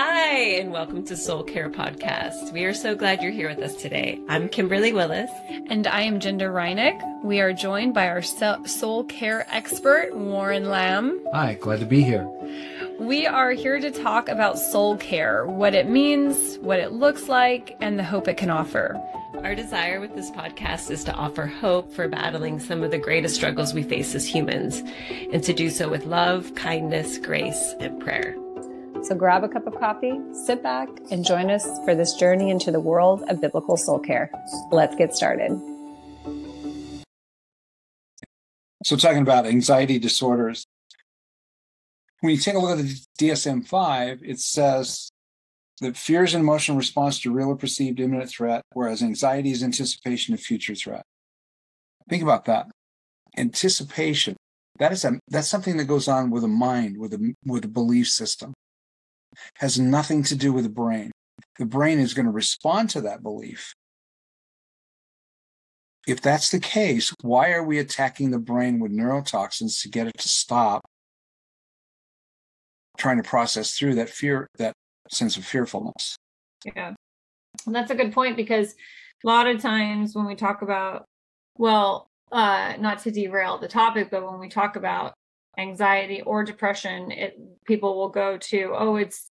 Hi, and welcome to Soul Care Podcast. We are so glad you're here with us today. I'm Kimberly Willess. And I am Jinda Reinig. We are joined by our soul care expert, Warren Lamb. Hi, glad to be here. We are here to talk about soul care, what it means, what it looks like, and the hope it can offer. Our desire with this podcast is to offer hope for battling some of the greatest struggles we face as humans, and to do so with love, kindness, grace, and prayer. So grab a cup of coffee, sit back, and join us for this journey into the world of biblical soul care. Let's get started. So, talking about anxiety disorders, when you take a look at the DSM 5, it says that fear is an emotional response to real or perceived imminent threat, whereas anxiety is anticipation of future threat. Think about that. Anticipation. That is a, that's something that goes on with a mind, with a with a belief system has nothing to do with the brain. The brain is going to respond to that belief. If that's the case, why are we attacking the brain with neurotoxins to get it to stop trying to process through that fear, that sense of fearfulness? Yeah. And that's a good point because a lot of times when we talk about, well, uh, not to derail the topic, but when we talk about anxiety or depression it people will go to oh it's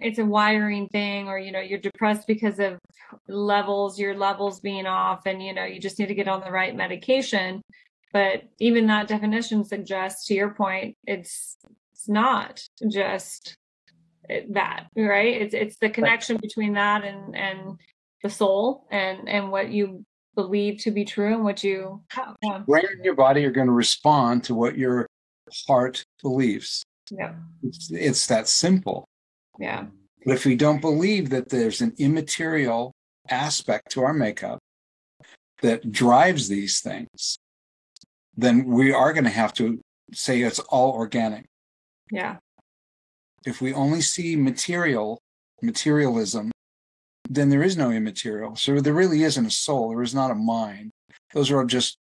it's a wiring thing or you know you're depressed because of levels your levels being off and you know you just need to get on the right medication. But even that definition suggests to your point it's it's not just eh, that right? It's it's the connection between that and and the soul and and what you believe to be true and what you have. Yeah. Brain and your body are going to respond to what your heart believes. Yeah. It's, it's that simple. Yeah. But if we don't believe that there's an immaterial aspect to our makeup that drives these things, then we are going to have to say it's all organic. Yeah. If we only see material, materialism then there is no immaterial. So there really isn't a soul. There is not a mind. Those are just,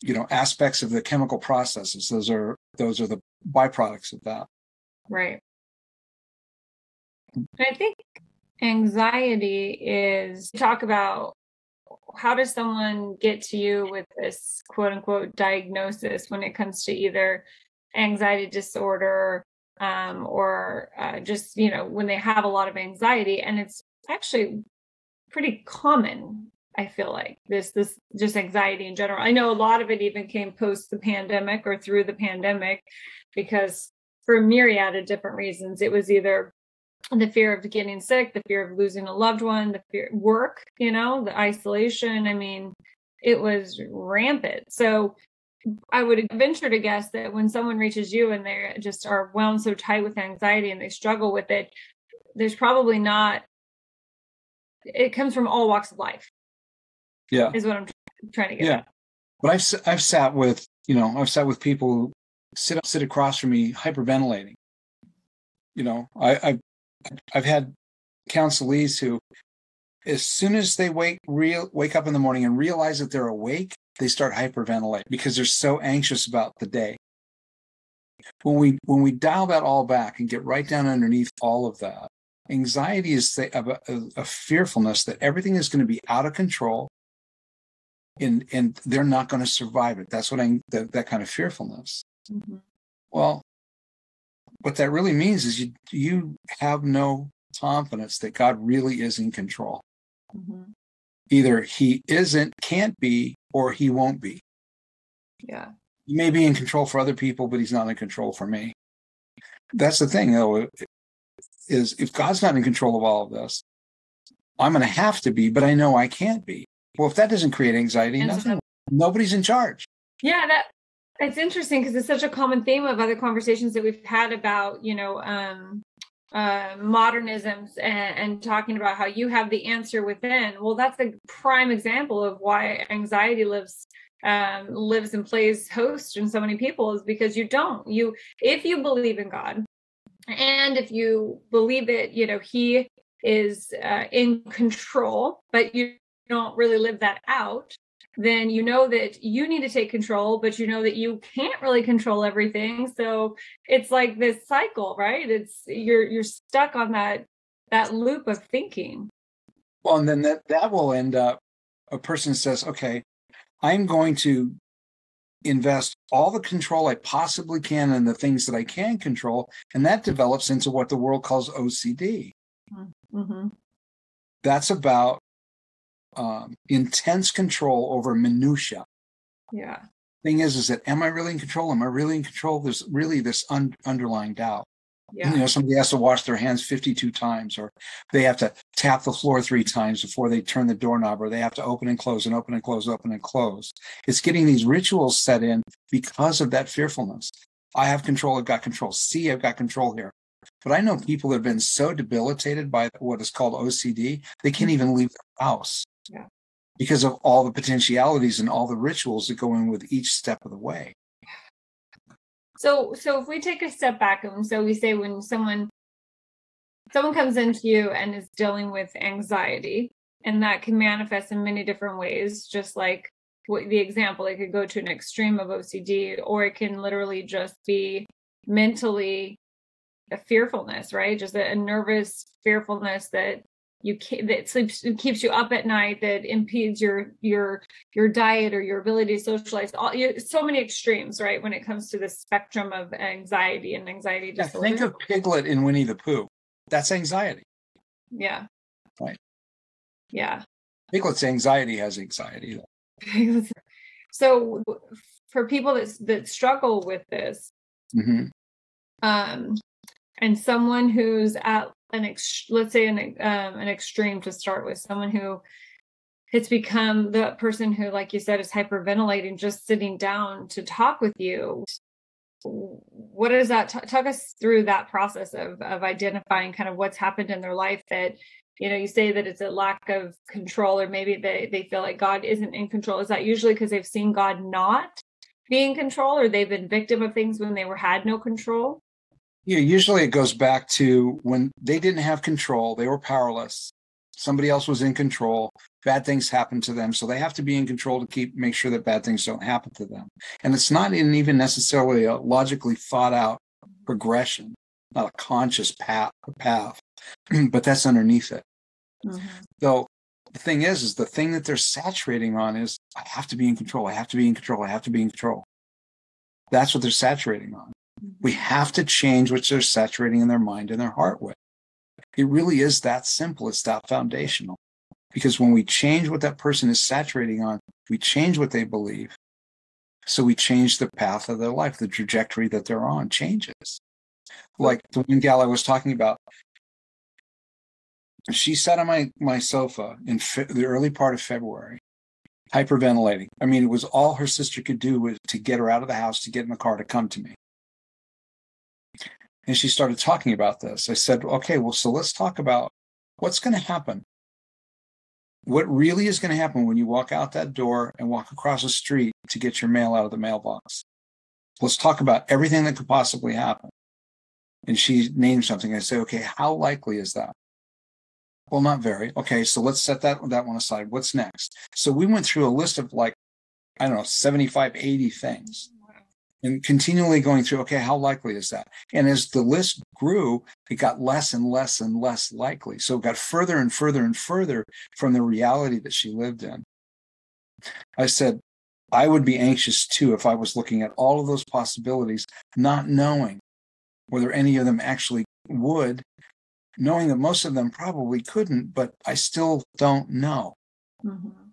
you know, aspects of the chemical processes. Those are those are the byproducts of that. Right. I think anxiety is talk about how does someone get to you with this quote unquote diagnosis when it comes to either anxiety disorder um, or uh, just you know when they have a lot of anxiety and it's actually pretty common i feel like this this just anxiety in general. I know a lot of it even came post the pandemic or through the pandemic because for a myriad of different reasons it was either the fear of getting sick the fear of losing a loved one the fear work you know the isolation. I mean it was rampant. So I would venture to guess that when someone reaches you and they just are wound so tight with anxiety and they struggle with it, there's probably not, it comes from all walks of life. Yeah. Is what I'm trying to get yeah. At. But I've, I've sat with, you know, I've sat with people who sit, sit across from me hyperventilating. You know, I, I've, I've had counselees who, as soon as they wake, real, wake up in the morning and realize that they're awake, they start hyperventilating because they're so anxious about the day. When we when we dial that all back and get right down underneath all of that, anxiety is a, a, a fearfulness that everything is going to be out of control, and and they're not going to survive it. That's what I that, that kind of fearfulness. Mm-hmm. Well, what that really means is you you have no confidence that God really is in control. Mm-hmm. Either He isn't, can't be, or he won't be. Yeah. He may be in control for other people, but he's not in control for me. That's the thing, though, is if God's not in control of all of this, I'm going to have to be, but I know I can't be. Well, if that doesn't create anxiety, and nothing, so nobody's in charge. Yeah, that it's interesting because it's such a common theme of other conversations that we've had about, you know, um, uh, modernisms and, and, talking about how you have the answer within. Well, that's a prime example of why anxiety lives um, lives and plays host in so many people is because you don't. You if you believe in God, and if you believe it, you know He is uh, in control, but you don't really live that out. Then you know that you need to take control, but you know that you can't really control everything. So it's like this cycle, right? It's you're you're stuck on that that loop of thinking. Well, and then that that will end up a person says, okay, I'm going to invest all the control I possibly can in the things that I can control. And that develops into what the world calls OCD. Mm-hmm. That's about um, intense control over minutia. Yeah. Thing is, is that am I really in control? Am I really in control? There's really this un- underlying doubt. Yeah. You know, somebody has to wash their hands 52 times, or they have to tap the floor three times before they turn the doorknob, or they have to open and close and open and close, open and close. It's getting these rituals set in because of that fearfulness. I have control, I've got control. See, I've got control here. But I know people that have been so debilitated by what is called OCD, they can't even leave their house. Yeah. Because of all the potentialities and all the rituals that go in with each step of the way. So so if we take a step back and so we say when someone someone comes into you and is dealing with anxiety and that can manifest in many different ways just like what the example it could go to an extreme of OCD or it can literally just be mentally a fearfulness right just a, a nervous fearfulness that you that sleeps keeps you up at night that impedes your your your diet or your ability to socialize. All you, so many extremes right when it comes to the spectrum of anxiety and anxiety disorder. yeah, think of piglet in winnie the pooh. That's anxiety. Yeah. Right. Yeah. Piglet's anxiety has anxiety so for people that that struggle with this mm-hmm. um and someone who's at an ex- let's say an um, an extreme to start with someone who it's become the person who like you said is hyperventilating just sitting down to talk with you. What is that T- talk us through that process of of identifying kind of what's happened in their life that you know you say that it's a lack of control or maybe they they feel like god isn't in control. Is that usually because they've seen god not be in control or they've been victim of things when they were had no control yeah, usually it goes back to when they didn't have control, they were powerless. Somebody else was in control. Bad things happened to them, so they have to be in control to keep make sure that bad things don't happen to them. And it's not in even necessarily a logically thought out progression, not a conscious path, path but that's underneath it. Mm-hmm. So the thing is, is the thing that they're saturating on is I have to be in control. I have to be in control. I have to be in control. That's what they're saturating on. We have to change what they're saturating in their mind and their heart with. It really is that simple. It's that foundational. Because when we change what that person is saturating on, we change what they believe. So we change the path of their life, the trajectory that they're on changes. Like the one gal I was talking about, she sat on my, my sofa in fe- the early part of February, hyperventilating. I mean, it was all her sister could do was to get her out of the house, to get in the car, to come to me. And she started talking about this. I said, okay, well, so let's talk about what's going to happen. What really is going to happen when you walk out that door and walk across the street to get your mail out of the mailbox? Let's talk about everything that could possibly happen. And she named something. I say, okay, how likely is that? Well, not very. Okay, so let's set that, that one aside. What's next? So we went through a list of like, I don't know, 75, 80 things and continually going through, okay, how likely is that? And as the list grew, it got less and less and less likely. So it got further and further and further from the reality that she lived in. I said, I would be anxious too if I was looking at all of those possibilities, not knowing whether any of them actually would, knowing that most of them probably couldn't, but I still don't know. Mm-hmm.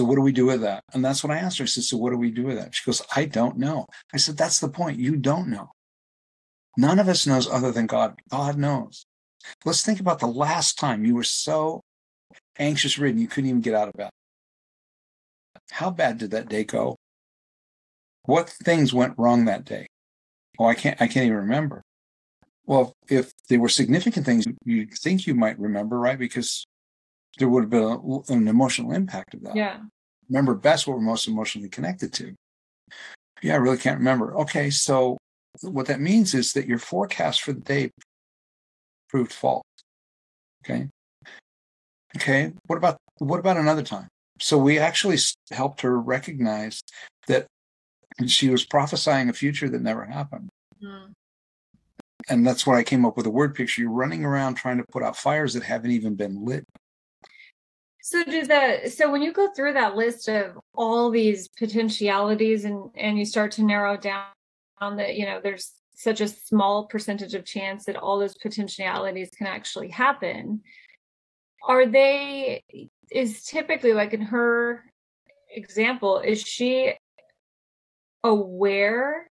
So what do we do with that? And that's what I asked her. I said, So what do we do with that? She goes, I don't know. I said, That's the point. You don't know. None of us knows other than God. God knows. Let's think about the last time you were so anxious ridden you couldn't even get out of bed. How bad did that day go? What things went wrong that day? Oh, I can't I can't even remember. Well, if they were significant things, you think you might remember, right? Because there would have been a, an emotional impact of that. Yeah. Remember best what we're most emotionally connected to. Yeah, I really can't remember. Okay, so what that means is that your forecast for the day proved false. Okay. Okay. What about what about another time? so we actually helped her recognize that she was prophesying a future that never happened. Mm. And that's why I came up with a word picture. You're running around trying to put out fires that haven't even been lit. So do the so when you go through that list of all these potentialities and and you start to narrow down that you know there's such a small percentage of chance that all those potentialities can actually happen are they is typically like in her example is she aware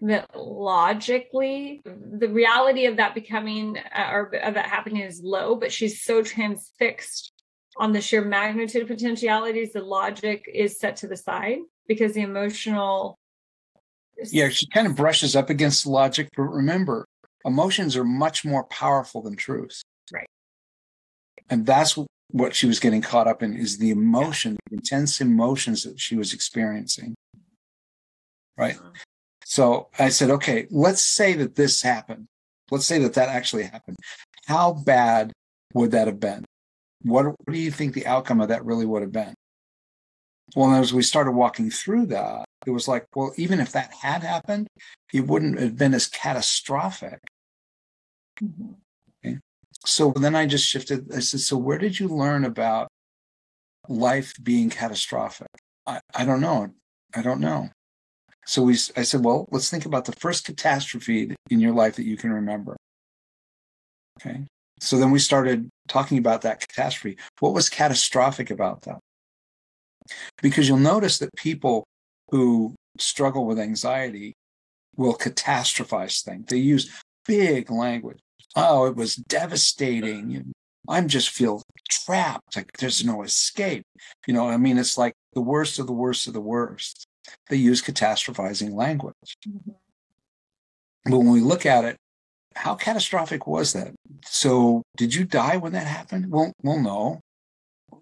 that logically the reality of that becoming uh, or of that happening is low but she's so transfixed on the sheer magnitude of potentialities the logic is set to the side because the emotional yeah she kind of brushes up against logic but remember emotions are much more powerful than truths. Right. And that's what she was getting caught up in is the emotion the intense emotions that she was experiencing. Right? Uh-huh. so i said okay let's say that this happened. Let's say that that actually happened. How bad would that have been what, what do you think the outcome of that really would have been well as we started walking through that it was like, well, even if that had happened, it wouldn't have been as catastrophic. Mm-hmm. Okay. So then I just shifted. I said, so where did you learn about life being catastrophic? I, I don't know. I don't know. So we, I said, well, let's think about the first catastrophe in your life that you can remember. Okay. So then we started talking about that catastrophe. What was catastrophic about that? Because you'll notice that people who struggle with anxiety will catastrophize things. They use big language. Oh, it was devastating. I'm just feel trapped. Like there's no escape. You know, I mean, it's like the worst of the worst of the worst. They use catastrophizing language. Mm-hmm. But when we look at it, how catastrophic was that? So, did you die when that happened? Well, well, no.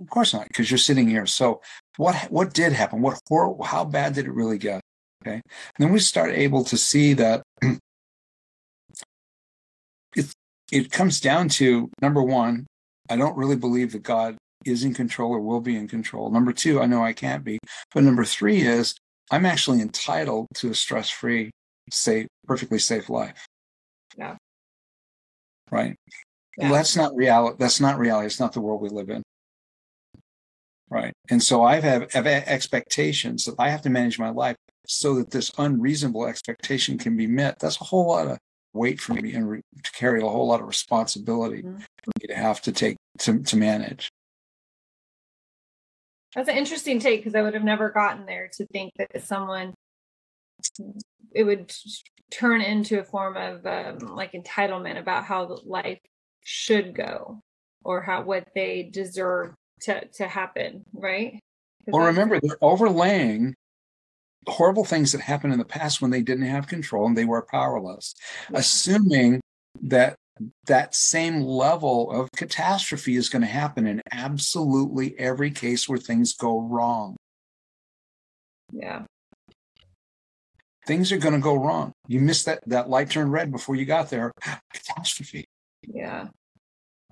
Of course not, because you're sitting here. So what what did happen? What horror, how bad did it really get? Okay. And then we start able to see that it it comes down to number one, I don't really believe that God is in control or will be in control. Number two, I know I can't be. But number three is I'm actually entitled to a stress-free, safe, perfectly safe life. Yeah. Right. Yeah. Well, that's not reality. That's not reality. It's not the world we live in. Right. And so I have, have expectations that I have to manage my life so that this unreasonable expectation can be met. That's a whole lot of weight for me and re- to carry a whole lot of responsibility mm-hmm. for me to have to take to, to manage. That's an interesting take because I would have never gotten there to think that someone it would turn into a form of um, like entitlement about how life should go or how what they deserve to to happen, right? Well, remember they're overlaying horrible things that happened in the past when they didn't have control and they were powerless, yeah. assuming that that same level of catastrophe is going to happen in absolutely every case where things go wrong. Yeah. Things are going to go wrong. You missed that that light turned red before you got there. catastrophe. Yeah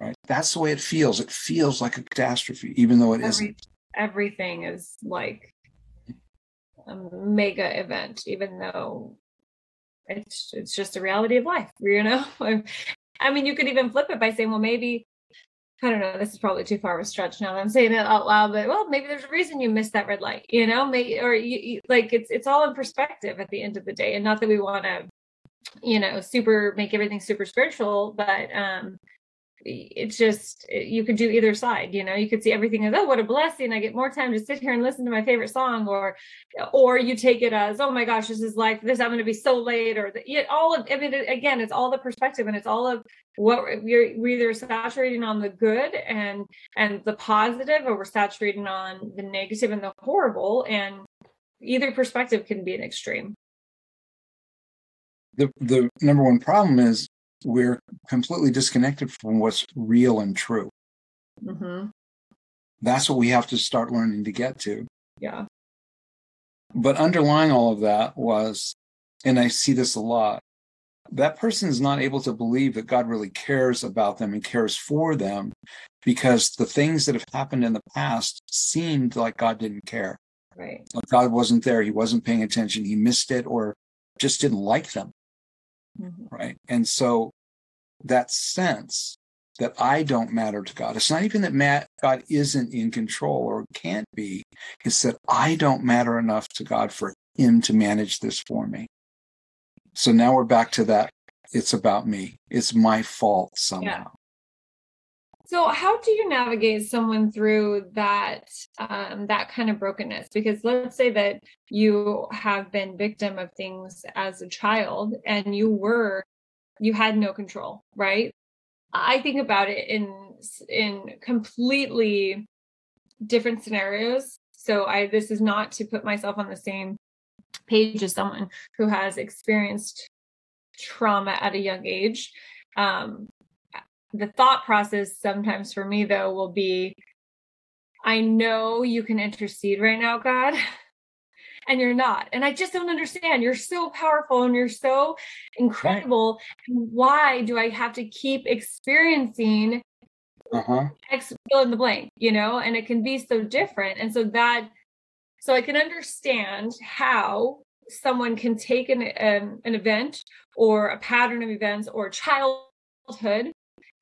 right? That's the way it feels. It feels like a catastrophe, even though it Every, not Everything is like a mega event, even though it's it's just a reality of life, you know. I mean, you could even flip it by saying, well, maybe I don't know. This is probably too far of a stretch now. that I'm saying it out loud, but well, maybe there's a reason you missed that red light, you know, maybe or you, you like it's it's all in perspective at the end of the day, and not that we want to, you know, super make everything super spiritual, but um, it's just you could do either side you know? You could see everything as oh what a blessing i get more time to sit here and listen to my favorite song or or you take it as oh my gosh this is like this i'm going to be so late or the, it, all of i mean again it's all the perspective and it's all of what you're we're either saturating on the good and and the positive or we're saturating on the negative and the horrible and either perspective can be an extreme. The the number one problem is we're completely disconnected from what's real and true. Mm-hmm. That's what we have to start learning to get to. Yeah. But underlying all of that was, and I see this a lot, that person is not able to believe that God really cares about them and cares for them because the things that have happened in the past seemed like God didn't care. Right. Like God wasn't there. He wasn't paying attention. He missed it or just didn't like them. Mm-hmm. Right. And so that sense that I don't matter to God, it's not even that Matt, God isn't in control or can't be, it's that I don't matter enough to God for him to manage this for me. So now we're back to that. It's about me. It's my fault somehow. So, how do you navigate someone through that um, that kind of brokenness? Because let's say that you have been victim of things as a child, and you were you had no control, right? I think about it in in completely different scenarios. So, I this is not to put myself on the same page as someone who has experienced trauma at a young age. Um, the thought process sometimes for me though will be I know you can intercede right now, God, and you're not. And I just don't understand. You're so powerful and you're so incredible. Right. Why do I have to keep experiencing uh-huh. X fill in the blank, you know? And it can be so different. And so that, so I can understand how someone can take an um, an event or a pattern of events or childhood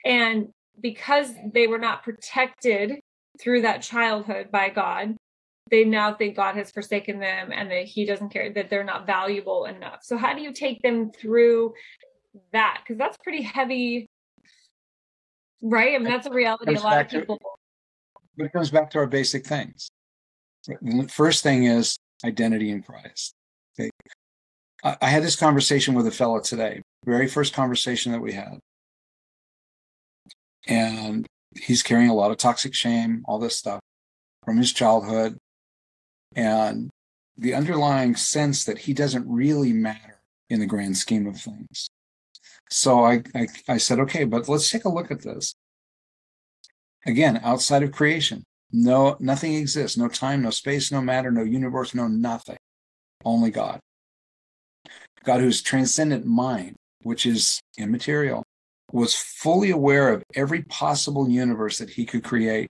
and because they were not protected through that childhood by God, they now think God has forsaken them and that He doesn't care, that they're not valuable enough. So, how do you take them through that? Because that's pretty heavy, right? I mean, that's a reality a lot of people. To, it comes back to our basic things. First thing is identity in Christ. Okay. I, I had this conversation with a fellow today, very first conversation that we had and he's carrying a lot of toxic shame, all this stuff from his childhood. And the underlying sense that he doesn't really matter in the grand scheme of things. So I, I, I said, okay, but let's take a look at this. Again, outside of creation, no, nothing exists, no time, no space, no matter, no universe, no nothing. Only God. God who's transcendent mind, which is immaterial, was fully aware of every possible universe that he could create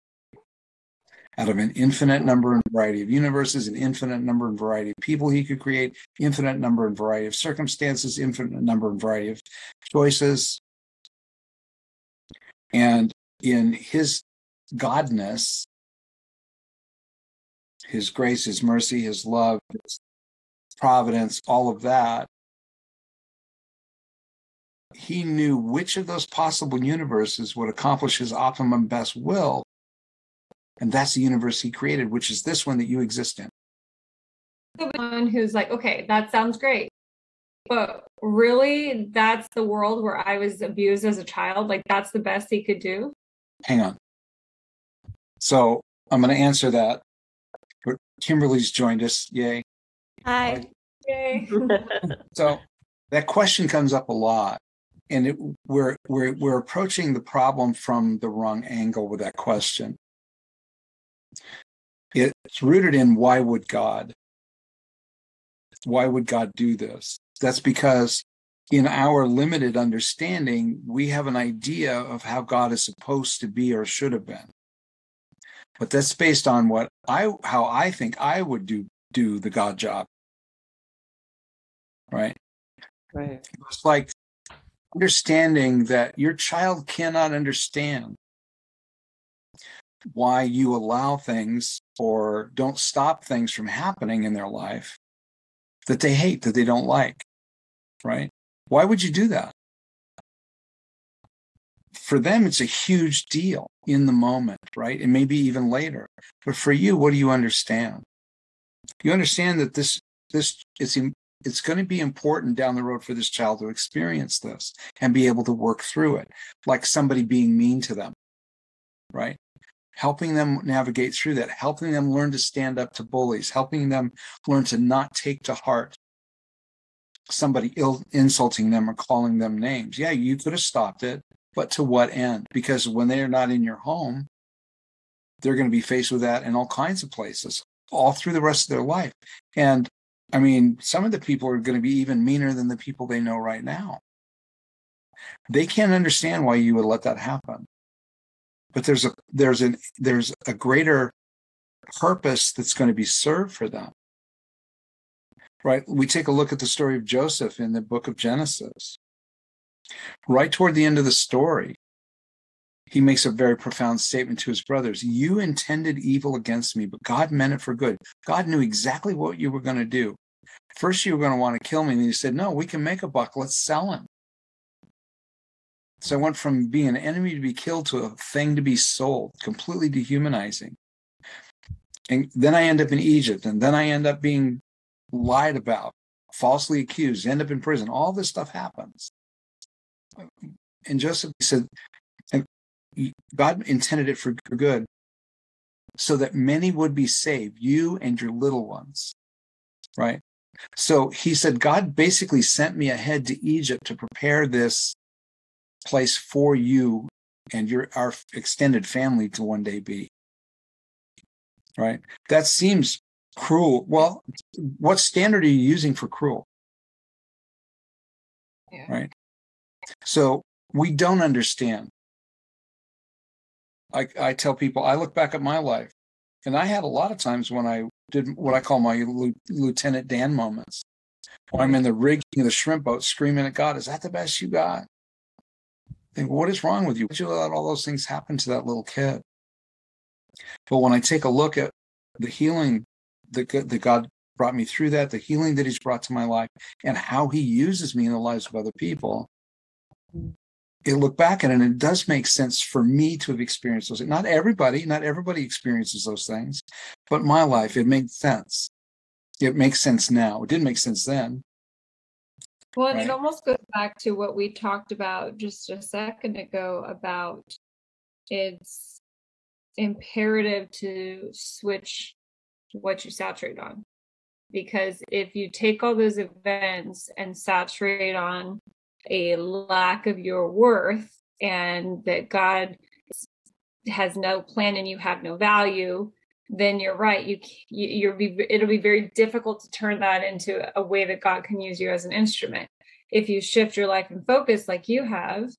out of an infinite number and variety of universes, an infinite number and variety of people he could create, infinite number and variety of circumstances, infinite number and variety of choices. And in his godness, his grace, his mercy, his love, his providence, all of that, he knew which of those possible universes would accomplish his optimum best will. And that's the universe he created, which is this one that you exist in. The one who's like, okay, that sounds great. But really, that's the world where I was abused as a child. Like, that's the best he could do. Hang on. So I'm going to answer that. Kimberly's joined us. Yay. Hi. Yay. so that question comes up a lot and it, we're we're we're approaching the problem from the wrong angle with that question. It's rooted in why would God? Why would God do this? That's because in our limited understanding, we have an idea of how God is supposed to be or should have been. But that's based on what I how I think I would do do the God job. Right? Right. It's like understanding that your child cannot understand why you allow things or don't stop things from happening in their life that they hate, that they don't like, right? Why would you do that? For them, it's a huge deal in the moment, right? And maybe even later. But for you, what do you understand? You understand that this this it's it's going to be important down the road for this child to experience this and be able to work through it, like somebody being mean to them, right? Helping them navigate through that, helping them learn to stand up to bullies, helping them learn to not take to heart somebody ill insulting them or calling them names. Yeah, you could have stopped it, but to what end? Because when they're not in your home, they're going to be faced with that in all kinds of places all through the rest of their life. And I mean, some of the people are going to be even meaner than the people they know right now. They can't understand why you would let that happen. But there's a there's an there's a greater purpose that's going to be served for them. Right? We take a look at the story of Joseph in the book of Genesis. Right toward the end of the story, he makes a very profound statement to his brothers. You intended evil against me, but God meant it for good. God knew exactly what you were going to do. First, you were going to want to kill me. And he said, No, we can make a buck. Let's sell him. So I went from being an enemy to be killed to a thing to be sold, completely dehumanizing. And then I end up in Egypt, and then I end up being lied about, falsely accused, end up in prison. All this stuff happens. And Joseph said, God intended it for good so that many would be saved, you and your little ones. Right? So he said, God basically sent me ahead to Egypt to prepare this place for you and your our extended family to one day be. Right? That seems cruel. Well, what standard are you using for cruel? Yeah. Right. So we don't understand. I, I tell people, I look back at my life, and I had a lot of times when I did what I call my Lieutenant Dan moments. When I'm in the rigging of the shrimp boat screaming at God, is that the best you got? think, what is wrong with you? Why did you let all those things happen to that little kid? But when I take a look at the healing that, that God brought me through that, the healing that He's brought to my life, and how He uses me in the lives of other people, it look back at it and it does make sense for me to have experienced those. Not everybody, not everybody experiences those things, but my life, it makes sense. It makes sense now. It didn't make sense then. Well, and right? it almost goes back to what we talked about just a second ago about it's imperative to switch what you saturate on. Because if you take all those events and saturate on a lack of your worth and that God has no plan and you have no value, then you're right. You, you will be it'll be very difficult to turn that into a way that God can use you as an instrument. If you shift your life and focus like you have,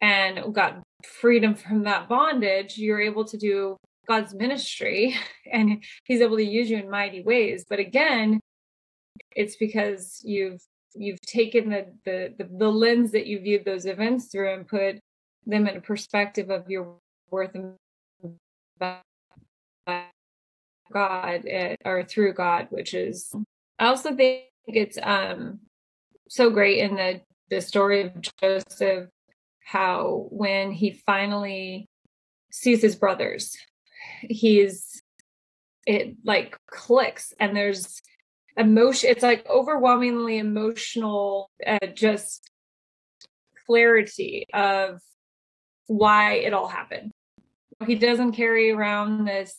and got freedom from that bondage, you're able to do God's ministry, and He's able to use you in mighty ways. But again, it's because you've you've taken the, the the the, lens that you viewed those events through and put them in a perspective of your worth and God eh, or through God, which is I also think it's um so great in the the story of Joseph how when he finally sees his brothers, he's it like clicks and there's emotion it's like overwhelmingly emotional uh, just clarity of why it all happened he doesn't carry around this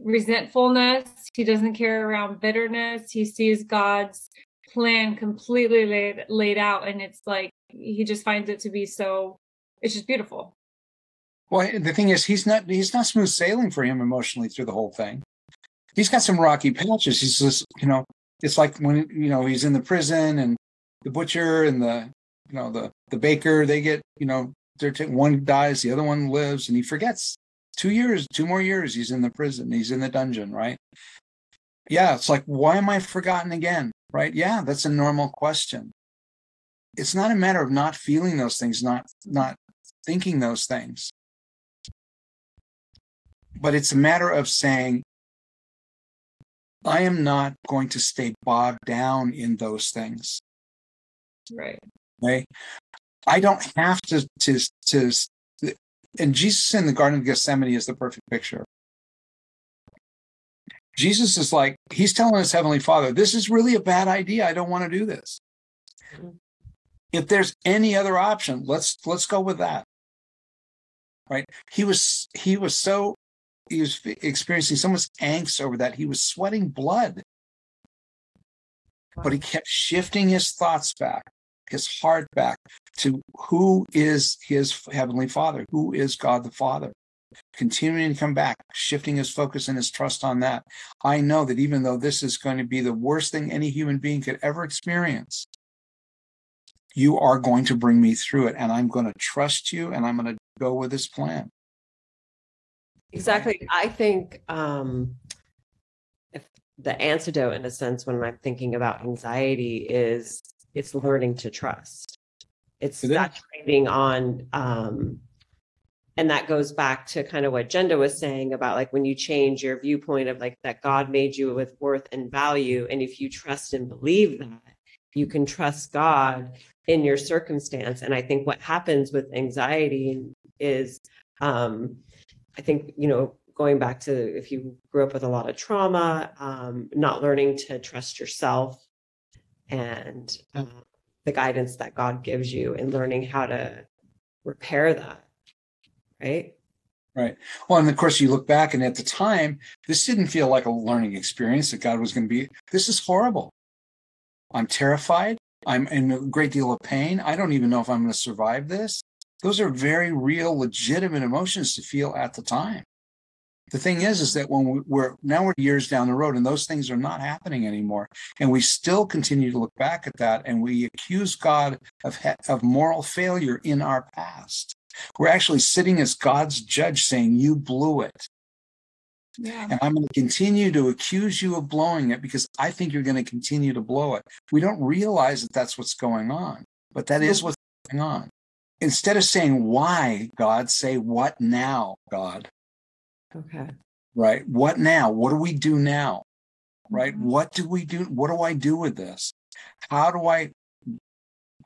resentfulness. He doesn't carry around bitterness. He sees God's plan completely laid laid out, and it's like he just finds it to be so. It's just beautiful. Well, the thing is, he's not he's not smooth sailing for him emotionally through the whole thing. He's got some rocky patches. He's just you know, it's like when you know he's in the prison and the butcher and the you know the the baker they get you know they're t- one dies the other one lives and he forgets two years, two more years, he's in the prison, he's in the dungeon, right? Yeah, it's like, why am I forgotten again? Right? Yeah, that's a normal question. It's not a matter of not feeling those things, not not thinking those things. But it's a matter of saying, I am not going to stay bogged down in those things. Right. Okay. I don't have to to to and Jesus in the Garden of Gethsemane is the perfect picture. Jesus is like, he's telling his heavenly father, this is really a bad idea. I don't want to do this. Mm-hmm. If there's any other option, let's let's go with that. Right? He was he was so he was experiencing so much angst over that he was sweating blood. But he kept shifting his thoughts back his heart back to who is his heavenly father, who is God the Father. Continuing to come back, shifting his focus and his trust on that. I know that even though this is going to be the worst thing any human being could ever experience, you are going to bring me through it and I'm going to trust you and I'm going to go with this plan. Exactly. I think um, if the antidote, in a sense, when I'm thinking about anxiety, is it's learning to trust. It's It saturating on, um, and that goes back to kind of what Jinda was saying about like when you change your viewpoint of like that God made you with worth and value, and if you trust and believe that, you can trust God in your circumstance. And I think what happens with anxiety is, um, I think, you know, going back to if you grew up with a lot of trauma, um, not learning to trust yourself and uh, the guidance that God gives you and learning how to repair that. Right. Right. Well, and of course, you look back, and at the time, this didn't feel like a learning experience that God was going to be. This is horrible. I'm terrified. I'm in a great deal of pain. I don't even know if I'm going to survive this. Those are very real, legitimate emotions to feel at the time. The thing is, is mm-hmm. that when we- we're now we're years down the road and those things are not happening anymore, and we still continue to look back at that and we accuse God of of moral failure in our past. We're actually sitting as God's judge saying, You blew it. Yeah. And I'm going to continue to accuse you of blowing it because I think you're going to continue to blow it. We don't realize that that's what's going on, but that is mm-hmm. what's going on. Instead of saying, Why, God, say, What now, God? Okay. Right? What now? What do we do now? Right? Mhm. What do we do? What do I do with this? How do I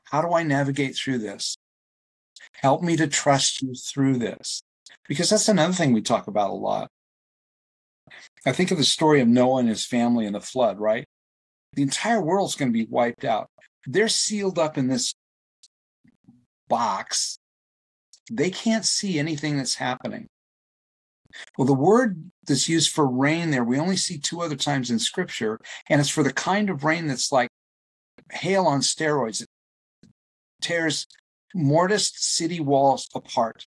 how do I navigate through this? Help me to trust you through this. Because that's another thing we talk about a lot. I think of the story of Noah and his family in the flood, right? The entire world's going to be wiped out. They're sealed up in this box. They can't see anything that's happening. Well, the word that's used for rain there, we only see two other times in scripture, and it's for the kind of rain that's like hail on steroids. It tears mortised city walls apart.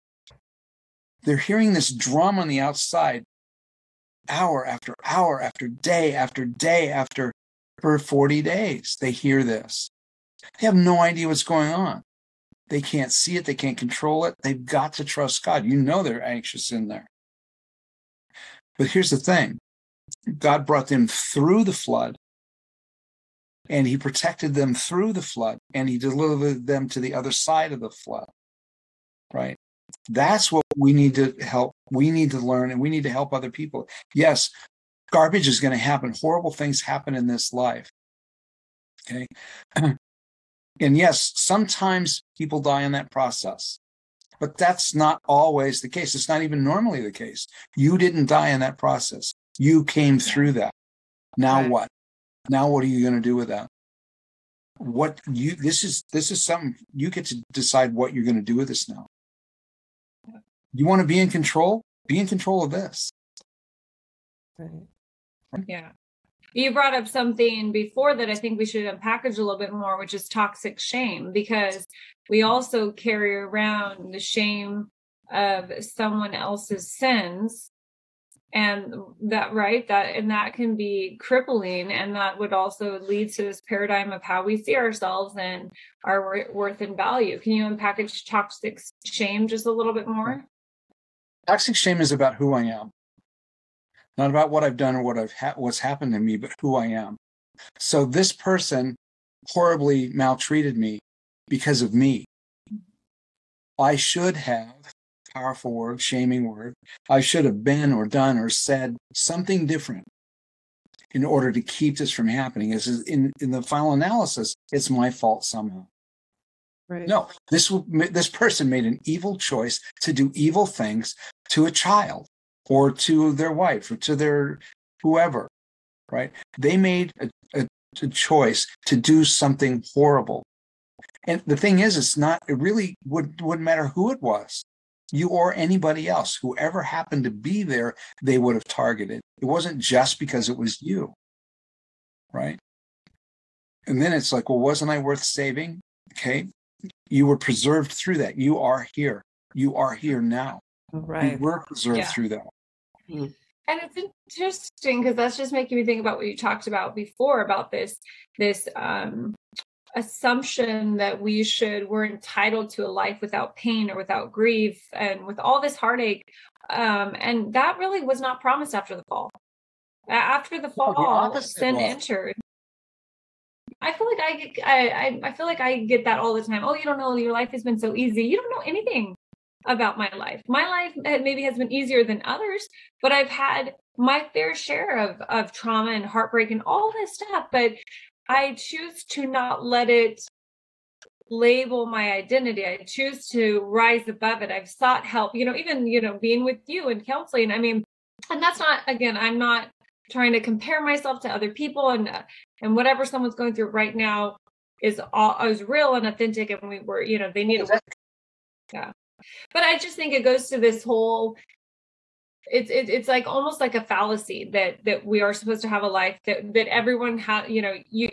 They're hearing this drum on the outside hour after hour after day after day after for 40 days. They hear this. They have no idea what's going on. They can't see it. They can't control it. They've got to trust God. You know they're anxious in there. But here's the thing God brought them through the flood and he protected them through the flood and he delivered them to the other side of the flood. Right? That's what we need to help. We need to learn and we need to help other people. Yes, garbage is going to happen. Horrible things happen in this life. Okay. And yes, sometimes people die in that process, but that's not always the case. It's not even normally the case. You didn't die in that process. You came through that. Now Right. what? Now what are you going to do with that? What you this is this is something you get to decide what you're going to do with this now. You want to be in control? Be in control of this. Right. Yeah. You brought up something before that I think we should unpackage a little bit more, which is toxic shame, because we also carry around the shame of someone else's sins. And that, right, that, and that can be crippling. And that would also lead to this paradigm of how we see ourselves and our worth and value. Can you unpackage toxic shame just a little bit more? Toxic shame is about who I am, not about what I've done or what I've ha- what's happened to me, but who I am. So this person horribly maltreated me because of me. I should have powerful word, shaming word. I should have been or done or said something different in order to keep this from happening. This is in, in the final analysis, it's my fault somehow. Right. No, this this person made an evil choice to do evil things to a child or to their wife or to their whoever, right? They made a, a, a choice to do something horrible. And the thing is, it's not, it really would, wouldn't matter who it was, you or anybody else, whoever happened to be there, they would have targeted. It wasn't just because it was you, right? And then it's like, well, wasn't I worth saving? Okay. You were preserved through that. You are here. You are here now. You Right. were preserved Yeah. through that. And it's interesting because that's just making me think about what you talked about before about this this um assumption that we should we're entitled to a life without pain or without grief and with all this heartache um, and that really was not promised after the fall after the fall no, the sin was. entered I feel like I get I, I feel like I get that all the time. Oh, you don't know your life has been so easy. You don't know anything about my life. My life maybe has been easier than others, but I've had my fair share of of trauma and heartbreak and all this stuff. But I choose to not let it label my identity. I choose to rise above it. I've sought help, you know, even, you know, being with you and counseling. I mean, and that's not, again, I'm not trying to compare myself to other people and, uh, and whatever someone's going through right now is all is real and authentic. And we were, you know, they need to work. Yeah. But I just think it goes to this whole it's it, it's like almost like a fallacy that that we are supposed to have a life that that everyone has you know you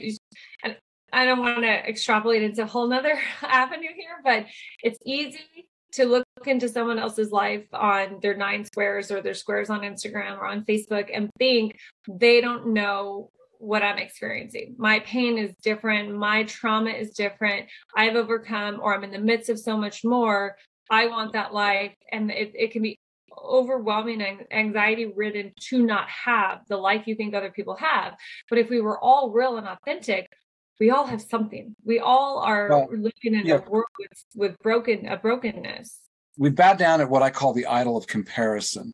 and i don't want to extrapolate into a whole nother avenue here but it's easy to look into someone else's life on their nine squares or their squares on instagram or on facebook and think they don't know what i'm experiencing. My pain is different. My trauma is different. I've overcome or i'm in the midst of so much more I want that life. And it, it can be overwhelming and anxiety ridden to not have the life you think other people have. But if we were all real and authentic, we all have something. We all are well, living in yeah. a world with, with broken a brokenness. We bow down at what I call the idol of comparison.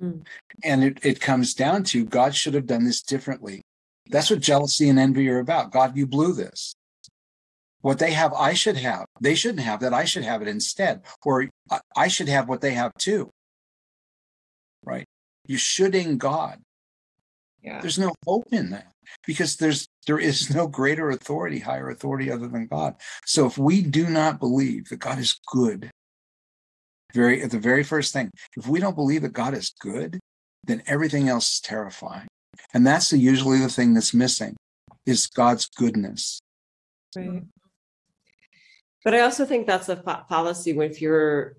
Mm. And it, it comes down to God should have done this differently. That's what jealousy and envy are about. God, you blew this. What they have, I should have. They shouldn't have that. I should have it instead. Or uh, I should have what they have too. Right? You shoulding God. Yeah. There's no hope in that because there's there is no greater authority, higher authority other than God. So if we do not believe that God is good, very the very first thing, if we don't believe that God is good, then everything else is terrifying. And that's the, usually the thing that's missing is God's goodness. Right. But I also think that's a fallacy when if you're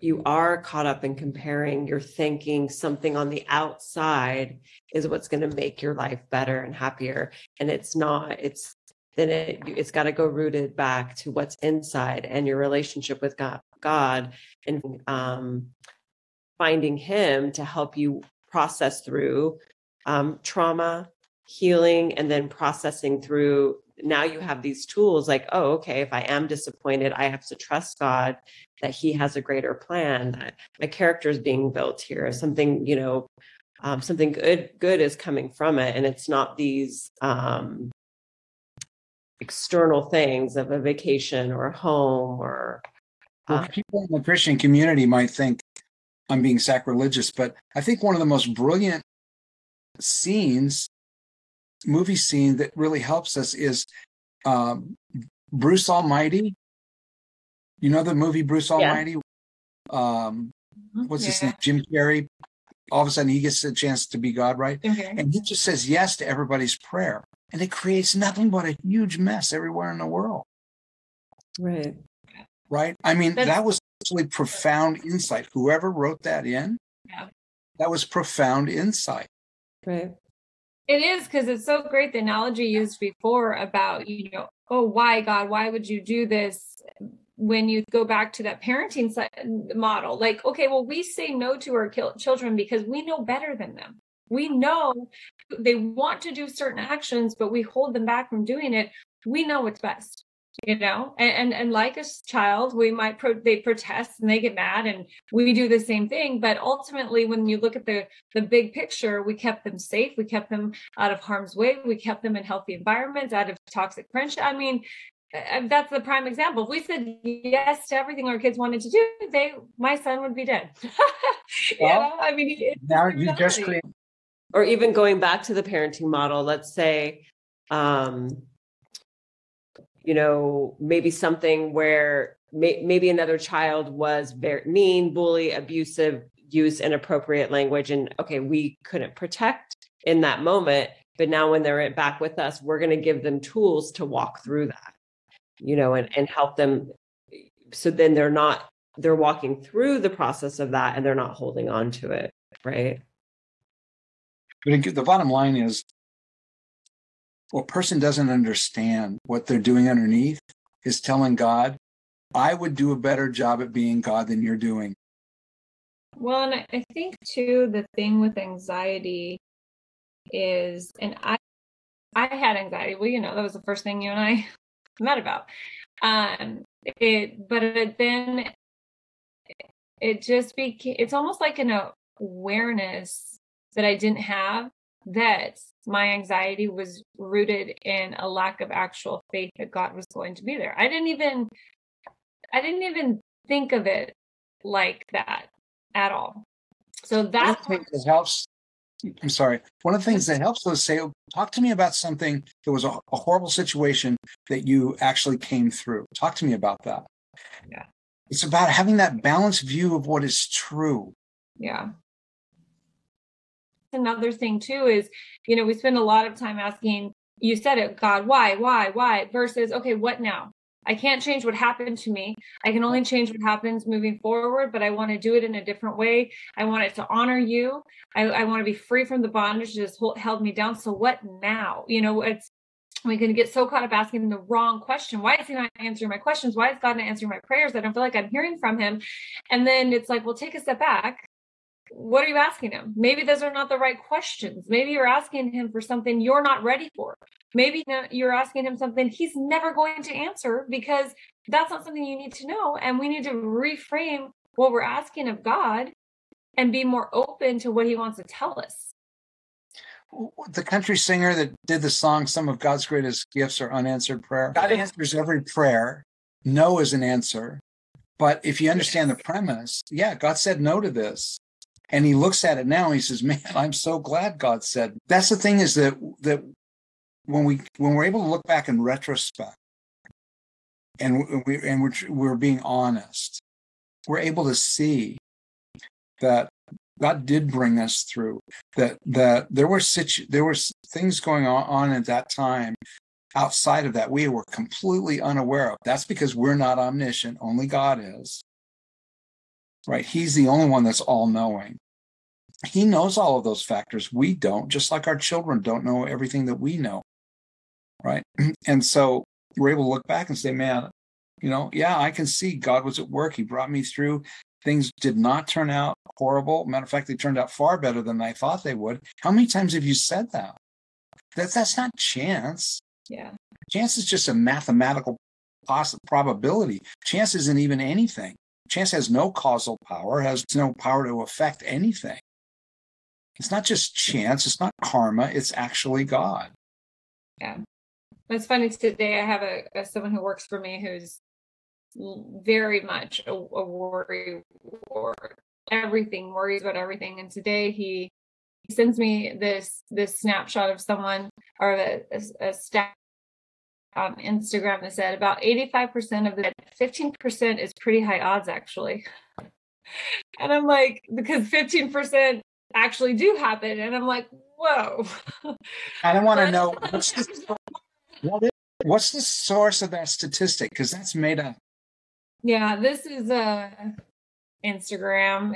you are caught up in comparing, you're thinking something on the outside is what's going to make your life better and happier. And it's not, it's then it, it's got to go rooted back to what's inside and your relationship with God, God and um, finding Him to help you process through um, trauma, healing, and then processing through now you have these tools like, oh, okay, if I am disappointed, I have to trust God that He has a greater plan, that my character is being built here, something, you know, um, something good good is coming from it. And it's not these um, external things of a vacation or a home or well, uh people in the Christian community might think I'm being sacrilegious, but I think one of the most brilliant scenes movie scene that really helps us is um, Bruce Almighty. You know the movie Bruce Almighty? Yeah. Um, what's yeah. his name? Jim Carrey. All of a sudden, he gets a chance to be God, right? Okay. And he just says yes to everybody's prayer. And it creates nothing but a huge mess everywhere in the world. Right. Right. I mean, That's- that was actually profound insight. Whoever wrote that in, yeah. that was profound insight. Right. It is because it's so great the analogy used before about, you know, oh, why God, why would you do this? When you go back to that parenting model, like, okay, well, we say no to our children because we know better than them. We know they want to do certain actions, but we hold them back from doing it. We know what's best you know and, and and, like a child we might pro- they protest and they get mad and we do the same thing but ultimately when you look at the the big picture we kept them safe we kept them out of harm's way we kept them in healthy environments out of toxic friendship i mean that's the prime example. If we said yes to everything our kids wanted to do, they my son would be dead. well, I mean, now you just create, or even going back to the parenting model. Let's say, um, you know, maybe something where may, maybe another child was very mean, bully, abusive, use inappropriate language. And okay, we couldn't protect in that moment. But now when they're back with us, we're going to give them tools to walk through that, you know, and, and help them. So then they're not, they're walking through the process of that and they're not holding on to it. Right. But the bottom line is a person doesn't understand what they're doing underneath is telling God, I would do a better job at being God than you're doing. Well, and I think too, the thing with anxiety is, and I, I had anxiety. Well, you know, that was the first thing you and I met about. Um, it, but it, then it just became. It's almost like an awareness that I didn't have that my anxiety was rooted in a lack of actual faith that God was going to be there. I didn't even I didn't even think of it like that at all. So that that helps. I'm sorry. One of the things that helps was say, oh, talk to me about something that was a, a horrible situation that you actually came through. Talk to me about that. Yeah. It's about having that balanced view of what is true. Yeah another thing too is you know we spend a lot of time asking you said it god why why why versus okay what now i can't change what happened to me i can only change what happens moving forward but i want to do it in a different way i want it to honor you i, I want to be free from the bondage that held me down so what now you know it's we can get so caught up asking the wrong question. Why is he not answering my questions? Why is God not answering my prayers? I don't feel like I'm hearing from him. And then it's like, well, take a step back what are you asking him? Maybe those are not the right questions. Maybe you're asking him for something you're not ready for. Maybe you're asking him something he's never going to answer because that's not something you need to know. And we need to reframe what we're asking of God and be more open to what he wants to tell us. The country singer that did the song, Some of God's Greatest Gifts Are Unanswered Prayer, God answers every prayer. No is an answer. But if you understand the premise, yeah, God said no to this and he looks at it now and he says man i'm so glad god said. That's the thing is that that when we when we're able to look back in retrospect and we and we're, we're being honest we're able to see that god did bring us through that that there were situ there were things going on at that time outside of that we were completely unaware of. That's because we're not omniscient only god is. Right? He's the only one that's all knowing he knows all of those factors. We don't just like our children don't know everything that we know right? And so we're able to look back and say man you know yeah i can see god was at work. He brought me through. Things did not turn out horrible. Matter of fact they turned out far better than i thought they would. How many times have you said that? That that's not chance. Yeah. Chance is just a mathematical poss- probability. Chance isn't even anything. Chance has no causal power has no power to affect anything it's not just chance, it's not karma, it's actually God. Yeah. It's funny today I have a, a someone who works for me who's very much a, a worry or everything worries about everything and today he, he sends me this this snapshot of someone or a, a, a staff on Instagram that said about 85% of the 15% is pretty high odds actually. And I'm like, because 15% actually do happen. And I'm like, whoa. I don't want to know what's the, what is, what's the source of that statistic? Because that's made up. Yeah, this is a uh, Instagram.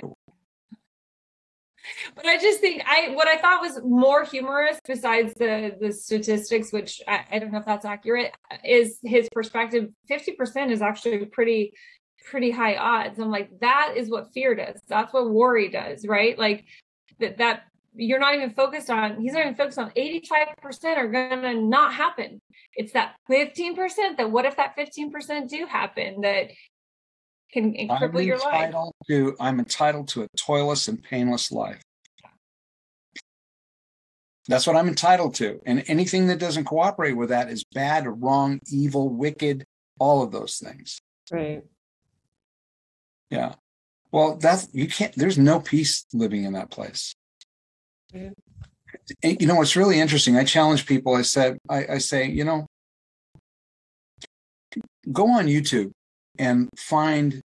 But I just think I what I thought was more humorous besides the the statistics, which I, I don't know if that's accurate, is his perspective. Fifty percent is actually pretty pretty high odds. I'm like, that is what fear does. That's what worry does, right? Like that that you're not even focused on he's not even focused on 85% are gonna not happen. It's that 15% that what if that 15% do happen that can cripple your life? to, i'm entitled to a toilless and painless life. That's what i'm entitled to. And anything that doesn't cooperate with that is bad wrong evil wicked all of those things. Right. Yeah well, that's you can't. There's no peace living in that place. Mm-hmm. You know what's really interesting? I challenge people. I said, I, I say, you know, go on YouTube and find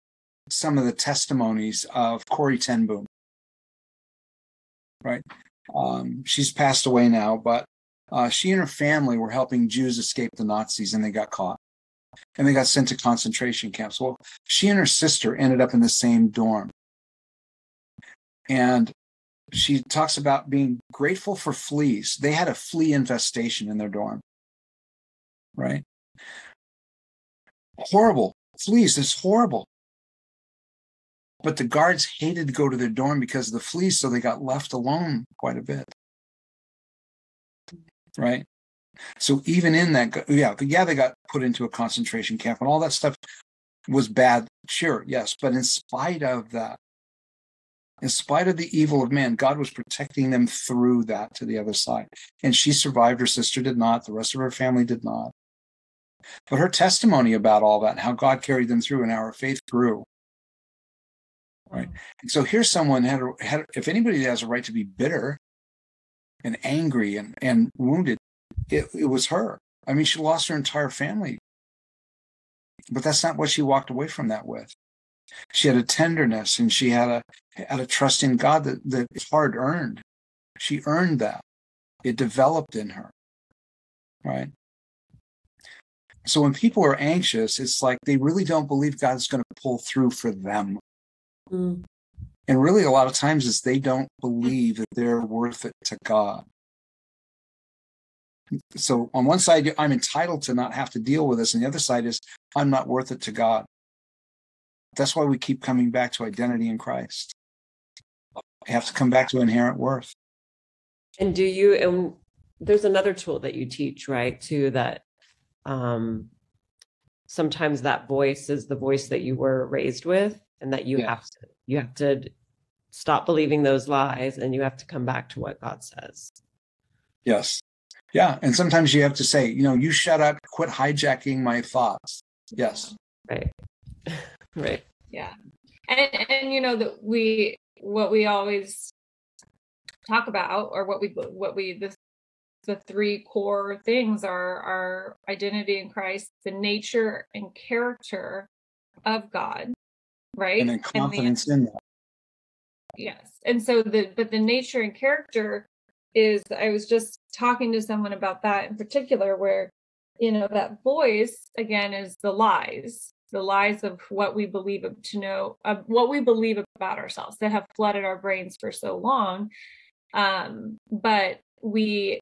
some of the testimonies of Corrie ten Boom. Right, um, she's passed away now, but uh, she and her family were helping Jews escape the Nazis, and they got caught and they got sent to concentration camps. Well, she and her sister ended up in the same dorm. And she talks about being grateful for fleas. They had a flea infestation in their dorm. right? Horrible. Fleas it's horrible. But the guards hated to go to their dorm because of the fleas, so they got left alone quite a bit. Right? So even in that, yeah, yeah, they got put into a concentration camp and all that stuff was bad. Sure, yes. But in spite of that, in spite of the evil of man, God was protecting them through that to the other side. And she survived. Her sister did not. The rest of her family did not. But her testimony about all that how God carried them through and how her faith grew. Right. Mm. And so here's someone had, had if anybody has a right to be bitter and angry and, and wounded, it, it was her. I mean, she lost her entire family. But that's not what she walked away from that with. She had a tenderness and she had a had a trust in God that, that is hard earned. She earned that. It developed in her. Right. So when people are anxious, it's like they really don't believe God's going to pull through for them. Mm. And really, a lot of times, is they don't believe that they're worth it to God. So on one side, I'm entitled to not have to deal with this, and the other side is I'm not worth it to God. That's why we keep coming back to identity in Christ. We have to come back to inherent worth. And do you? And there's another tool that you teach, right? Too that um, sometimes that voice is the voice that you were raised with and that you have to you have to stop believing those lies and you have to come back to what god says yes yeah and sometimes you have to say you know you shut up quit hijacking my thoughts yes right right yeah and and you know that we what we always talk about or what we what we the the three core things are our identity in Christ, the nature and character of God, right? And then confidence and the, in that. Yes. And so the but the nature and character is I was just talking to someone about that in particular where you know that voice again is the lies the lies of what we believe to know uh, what we believe about ourselves that have flooded our brains for so long um, but we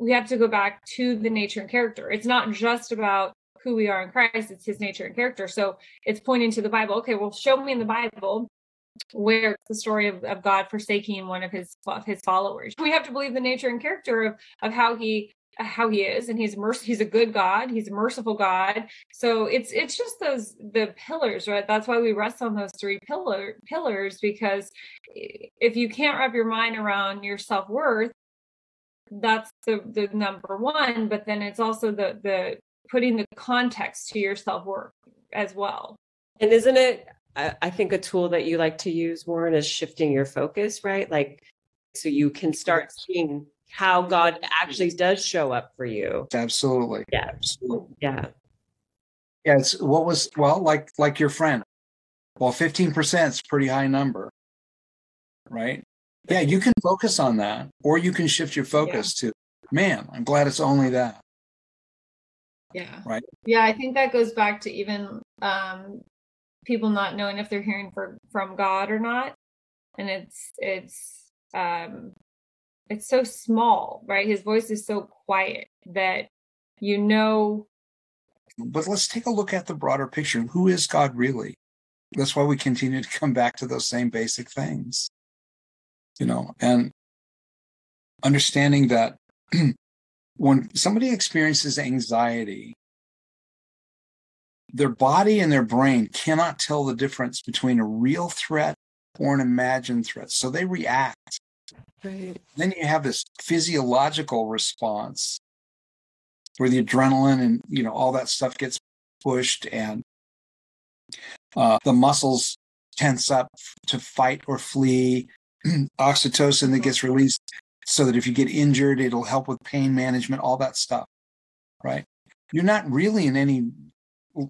we have to go back to the nature and character. It's not just about who we are in Christ, it's his nature and character. So it's pointing to the Bible. Okay, well, show me in the Bible where it's the story of, of God forsaking one of his of his followers. We have to believe the nature and character of of how he how he is and he's merc- he's a good god he's a merciful god. So it's it's just those the pillars right? That's why we rest on those three pillar pillars because if you can't wrap your mind around your self-worth that's the the number one but then it's also the the putting the context to your self-work as well. And isn't it I, I think a tool that you like to use warren is shifting your focus right? Like so you can start seeing how god actually does show up for you. Absolutely. Yeah. Absolutely. Yeah. Yeah it's what was well like like your friend. Well 15% is pretty high number right? Yeah, you can focus on that, or you can shift your focus yeah. to, man, I'm glad it's only that. Yeah. Right. Yeah, I think that goes back to even um, people not knowing if they're hearing for, from God or not, and it's it's um, it's so small, right? His voice is so quiet that you know. But let's take a look at the broader picture. Who is God really? That's why we continue to come back to those same basic things you know, and understanding that when somebody experiences anxiety, their body and their brain cannot tell the difference between a real threat or an imagined threat. So they react. Right. Then you have this physiological response where the adrenaline and you know all that stuff gets pushed and uh, the muscles tense up to fight or flee oxytocin that gets released so that if you get injured, it'll help with pain management, all that stuff. Right. You're not really in any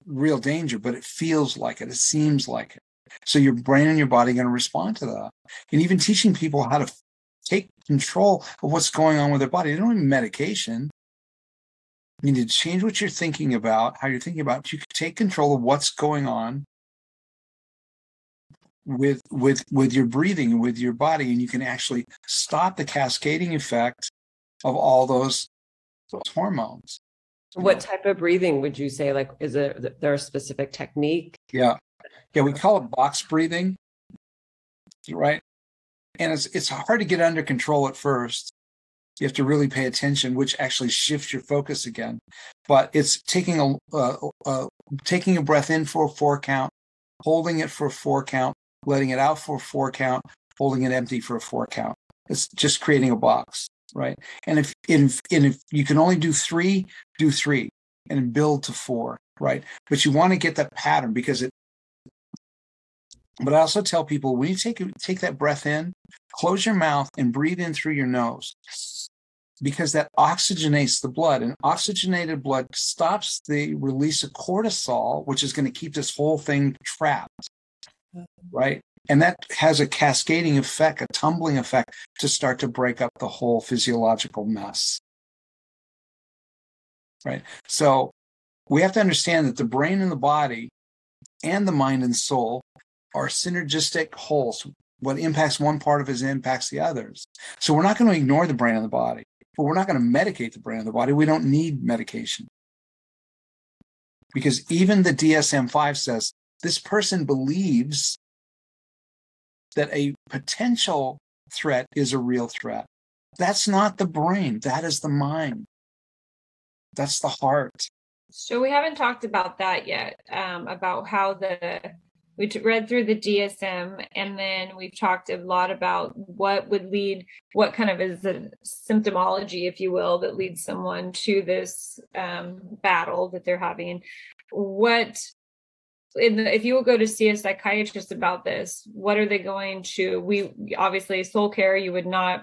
real danger, but it feels like it. It seems like it. So your brain and your body are going to respond to that. And even teaching people how to take control of what's going on with their body. They don't need medication. You need to change what you're thinking about, how you're thinking about. You can take control of what's going on with with with your breathing with your body and you can actually stop the cascading effect of all those those hormones What type of breathing would you say? Like, is it there a specific technique? Yeah, yeah, we call it box breathing, right? And it's it's hard to get under control at first. You have to really pay attention, which actually shifts your focus again. But it's taking a uh, uh, taking a breath in for a four count, holding it for a four count, letting it out for a four count, holding it empty for a four count. It's just creating a box, right? And if if and if you can only do three, do three, and build to four, right? But you want to get that pattern because it but I also tell people when you take take that breath in, close your mouth and breathe in through your nose because that oxygenates the blood and oxygenated blood stops the release of cortisol which is going to keep this whole thing trapped mm-hmm. right and that has a cascading effect a tumbling effect to start to break up the whole physiological mess right so we have to understand that the brain and the body and the mind and soul are synergistic wholes. What impacts one part of it impacts the others. So we're not going to ignore the brain and the body, but we're not going to medicate the brain and the body. We don't need medication. Because even the DSM 5 says this person believes that a potential threat is a real threat. That's not the brain, that is the mind. That's the heart. So we haven't talked about that yet, um, about how the we read through the DSM and then we've talked a lot about what would lead, what kind of is the symptomology, if you will, that leads someone to this um, battle that they're having. What, the, if you will go to see a psychiatrist about this, what are they going to? We obviously soul care, you would not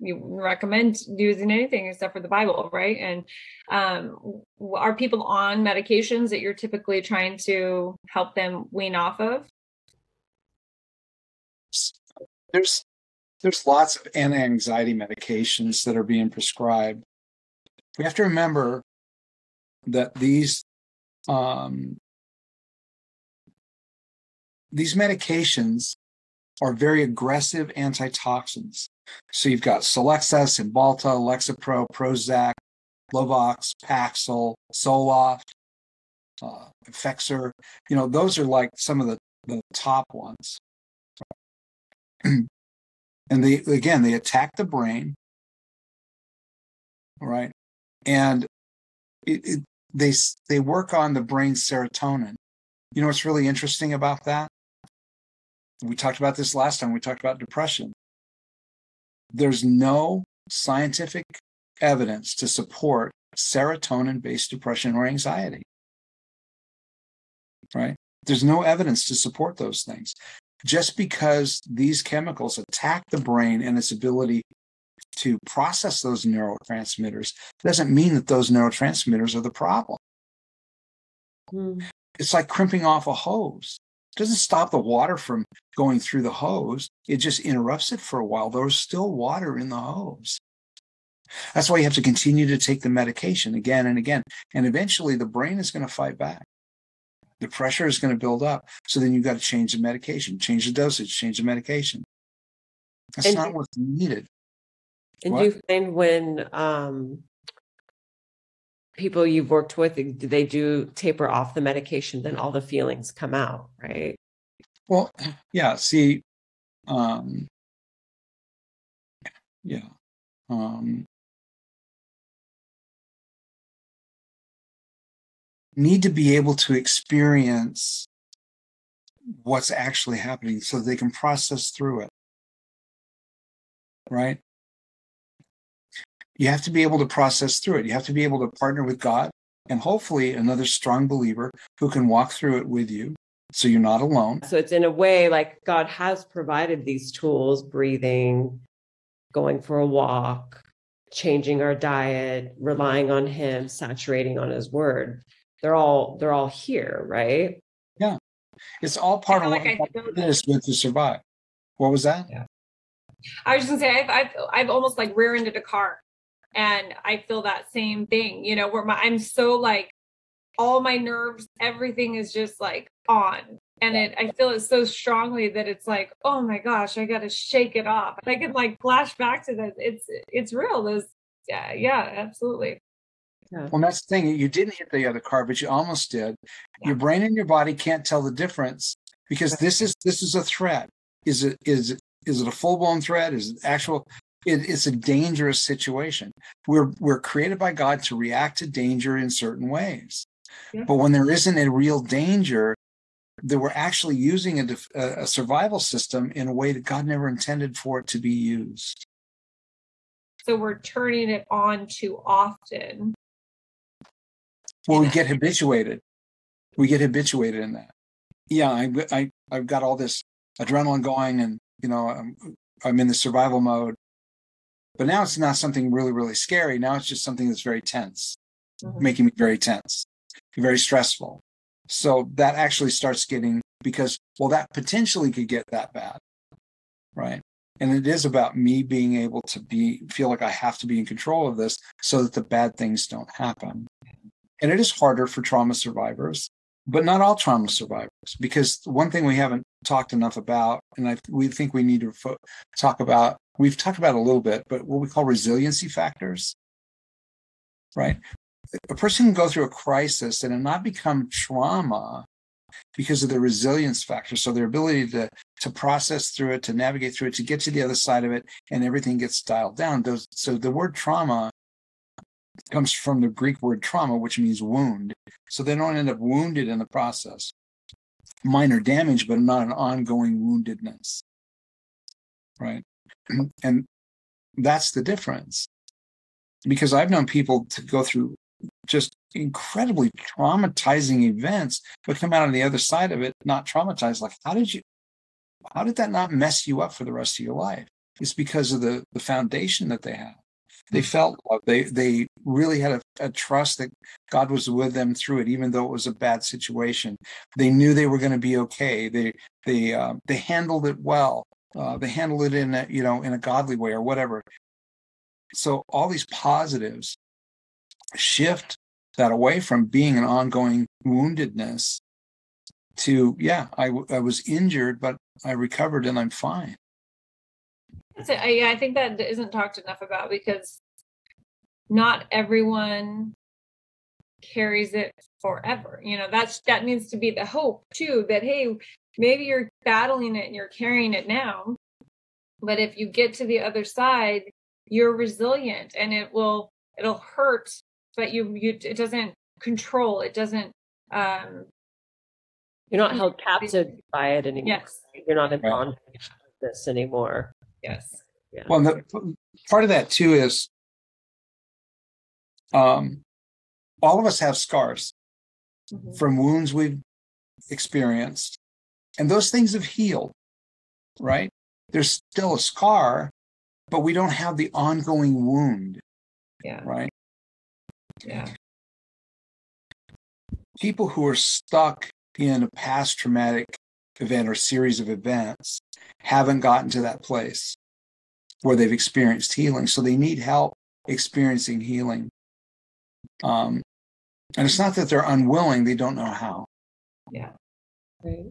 you recommend using anything except for the Bible, right? And um, are people on medications that you're typically trying to help them wean off of? There's there's lots of anti-anxiety medications that are being prescribed. We have to remember that these um, these medications are very aggressive antitoxins. So you've got Celexa, Cymbalta, Lexapro, Prozac, Luvox, Paxil, Zoloft, uh, Effexor. You know, those are like some of the, the top ones. and they, again, they attack the brain. Right. And it, it, they, they work on the brain serotonin. You know what's really interesting about that? We talked about this last time. We talked about depression there's no scientific evidence to support serotonin based depression or anxiety. Right? There's no evidence to support those things. Just because these chemicals attack the brain and its ability to process those neurotransmitters doesn't mean that those neurotransmitters are the problem. Mm. It's like crimping off a hose doesn't stop the water from going through the hose. It just interrupts it for a while. There's still water in the hose. That's why you have to continue to take the medication again and again. And eventually the brain is going to fight back. The pressure is going to build up. So then you've got to change the medication, change the dosage, change the medication. That's and not what's needed. And what? do you find when um, people you've worked with do they do taper off the medication then all the feelings come out right? Well yeah see um yeah um need to be able to experience what's actually happening so they can process through it right you have to be able to process through it. You have to be able to partner with God and hopefully another strong believer who can walk through it with you so you're not alone. So it's in a way like God has provided these tools breathing, going for a walk, changing our diet, relying on him, saturating on his word. They're all they're all here, right? Yeah. It's all part of like what this with to survive. What was that? Yeah. I was just gonna say I've I've I've almost like rear-ended a car and i feel that same thing you know where my i'm so like all my nerves everything is just like on and it i feel it so strongly that it's like oh my gosh i gotta shake it off i can like flash back to this it's it's real those yeah yeah absolutely Yeah. Well, that's the thing. You didn't hit the other car, but you almost did. Your brain and your body can't tell the difference because this is this is a threat. Is it is it is it a full blown threat? Is it actual? It, it's a dangerous situation. We're we're created by God to react to danger in certain ways, Yeah. but when there isn't a real danger, that we're actually using a, a a survival system in a way that God never intended for it to be used. So we're turning it on too often. Well, we get habituated. We get habituated in that. Yeah, I, I, I've got all this adrenaline going, and you know, I'm, I'm in the survival mode. But now it's not something really, really scary. Now it's just something that's very tense, Mhm. making me very tense, very stressful. So that actually starts getting because, well, that potentially could get that bad, right? And it is about me being able to be feel like I have to be in control of this so that the bad things don't happen. And it is harder for trauma survivors, but not all trauma survivors, because one thing we haven't talked enough about, and I we think we need to fo- talk about, we've talked about a little bit, but what we call resiliency factors, right? A person can go through a crisis and not become trauma because of the resilience factor. So their ability to to process through it, to navigate through it, to get to the other side of it, and everything gets dialed down. Those so the word trauma comes from the Greek word trauma, which means wound. So they don't end up wounded in the process. Minor damage, but not an ongoing woundedness. Right. And that's the difference. Because I've known people to go through just incredibly traumatizing events, but come out on the other side of it not traumatized. Like, how did you how did that not mess you up for the rest of your life? It's because of the the foundation that they have. They felt love. They they really had a, a trust that God was with them through it, even though it was a bad situation. They knew they were going to be okay. They they uh, they handled it well. Uh, they handled it in a you know in a godly way or whatever. So all these positives shift that away from being an ongoing woundedness to yeah I, w- I was injured but i recovered and i'm fine So, I, I think that isn't talked enough about because not everyone carries it forever. You know, that's that needs to be the hope too. That hey, maybe you're battling it and you're carrying it now, but if you get to the other side, you're resilient and it will it'll hurt, but you you it doesn't control. It doesn't. um You're not held captive by it anymore. Yes. You're not in Right. bondage with this anymore. Yes. well the, part of that too is um all of us have scars Mhm. from wounds we've experienced and those things have healed right there's still a scar but we don't have the ongoing wound Yeah. right Yeah. people who are stuck in a past traumatic event or series of events haven't gotten to that place where they've experienced healing so they need help experiencing healing um, and it's not that they're unwilling they don't know how Yeah. Right.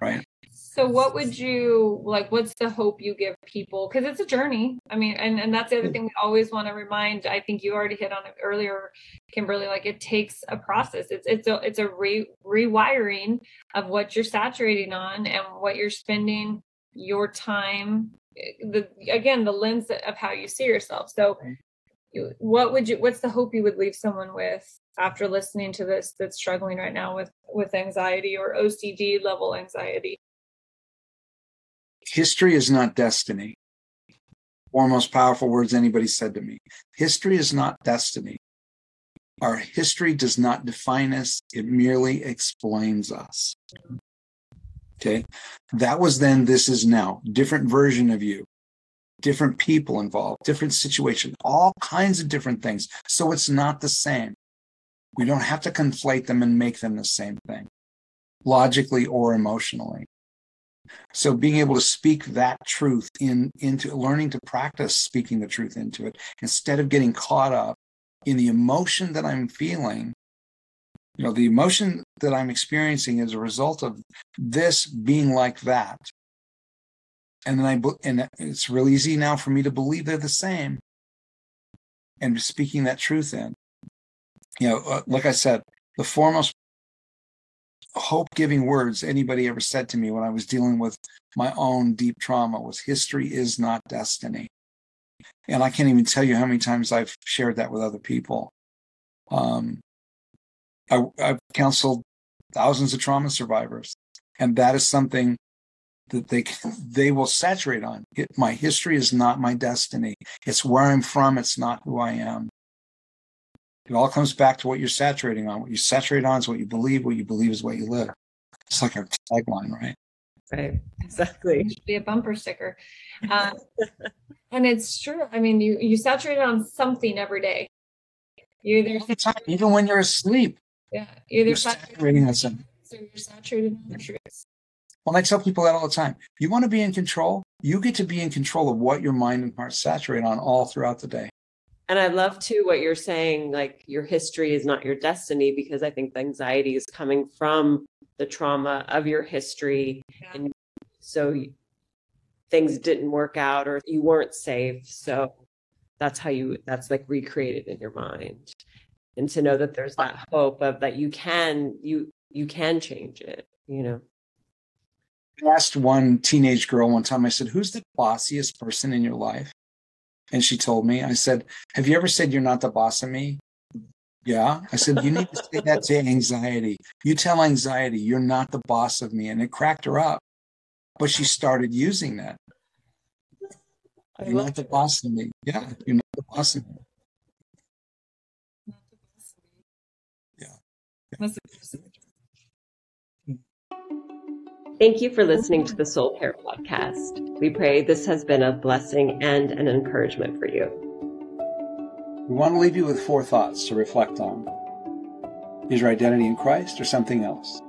Right So what would you like what's the hope you give people because it's a journey. I mean and and that's the other mm. thing we always want to remind. I think you already hit on it earlier Kimberly like it takes a process. It's it's a it's a re, rewiring of what you're saturating on and what you're spending your time eh, the again the lens of how you see yourself. So what would you what's the hope you would leave someone with after listening to this that's struggling right now with with anxiety or OCD level anxiety? history is not destiny. One most powerful words anybody said to me. History is not destiny. Our history does not define us. It merely explains us. Okay? That was then this is now. Different version of you different people involved different situation all kinds of different things. So it's not the same. We don't have to conflate them and make them the same thing logically or emotionally. So being able to speak that truth in into learning to practice speaking the truth into it instead of getting caught up in the emotion that i'm feeling you know the emotion that i'm experiencing as a result of this being like that and then i and it's real easy now for me to believe they're the same and speaking that truth in you know, uh, like I said, the foremost hope giving words anybody ever said to me when I was dealing with my own deep trauma was history is not destiny. And I can't even tell you how many times I've shared that with other people. Um, I, I've counseled thousands of trauma survivors, and that is something that they they will saturate on. It, my history is not my destiny. It's where I'm from. It's not who I am. It all comes back to what you're saturating on. What you saturate on is what you believe. What you believe is what you live. It's like our tagline, right? Right. Exactly. It should be a bumper sticker. Uh, and it's true. I mean, you you saturate on something every day. You either All time, even when you're asleep, yeah, either you're saturating on something. so you're saturated on the truth. Well, I tell people that all the time. You want to be in control? You get to be in control of what your mind and heart saturate on all throughout the day. And I love too what you're saying, like your history is not your destiny, because I think the anxiety is coming from the trauma of your history. Yeah. And so you- things didn't work out or you weren't safe. So that's how you, that's like recreated in your mind. And to know that there's that hope of that you can, you, you can change it, you know? I asked one teenage girl one time, I said, Who's the bossiest person in your life? And she told me, I said, Have you ever said you're not the boss of me? Yeah. I said, You need to say that to anxiety. You tell anxiety, you're not the boss of me. And it cracked her up. But she started using that. I You're not the boss of me. Yeah. You're not the boss of me. Yeah. That's the- Thank you for listening to the Soul Care podcast. We pray this has been a blessing and an encouragement for you. We want to leave you with four thoughts to reflect on. Is your identity in Christ or something else?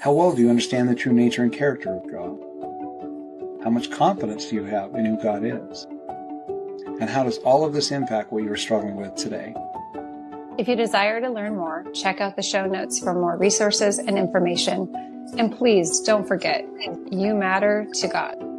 How well do you understand the true nature and character of God? How much confidence do you have in who God is? And how does all of this impact what you are struggling with today? If you desire to learn more, check out the show notes for more resources and information. And please don't forget, you matter to God.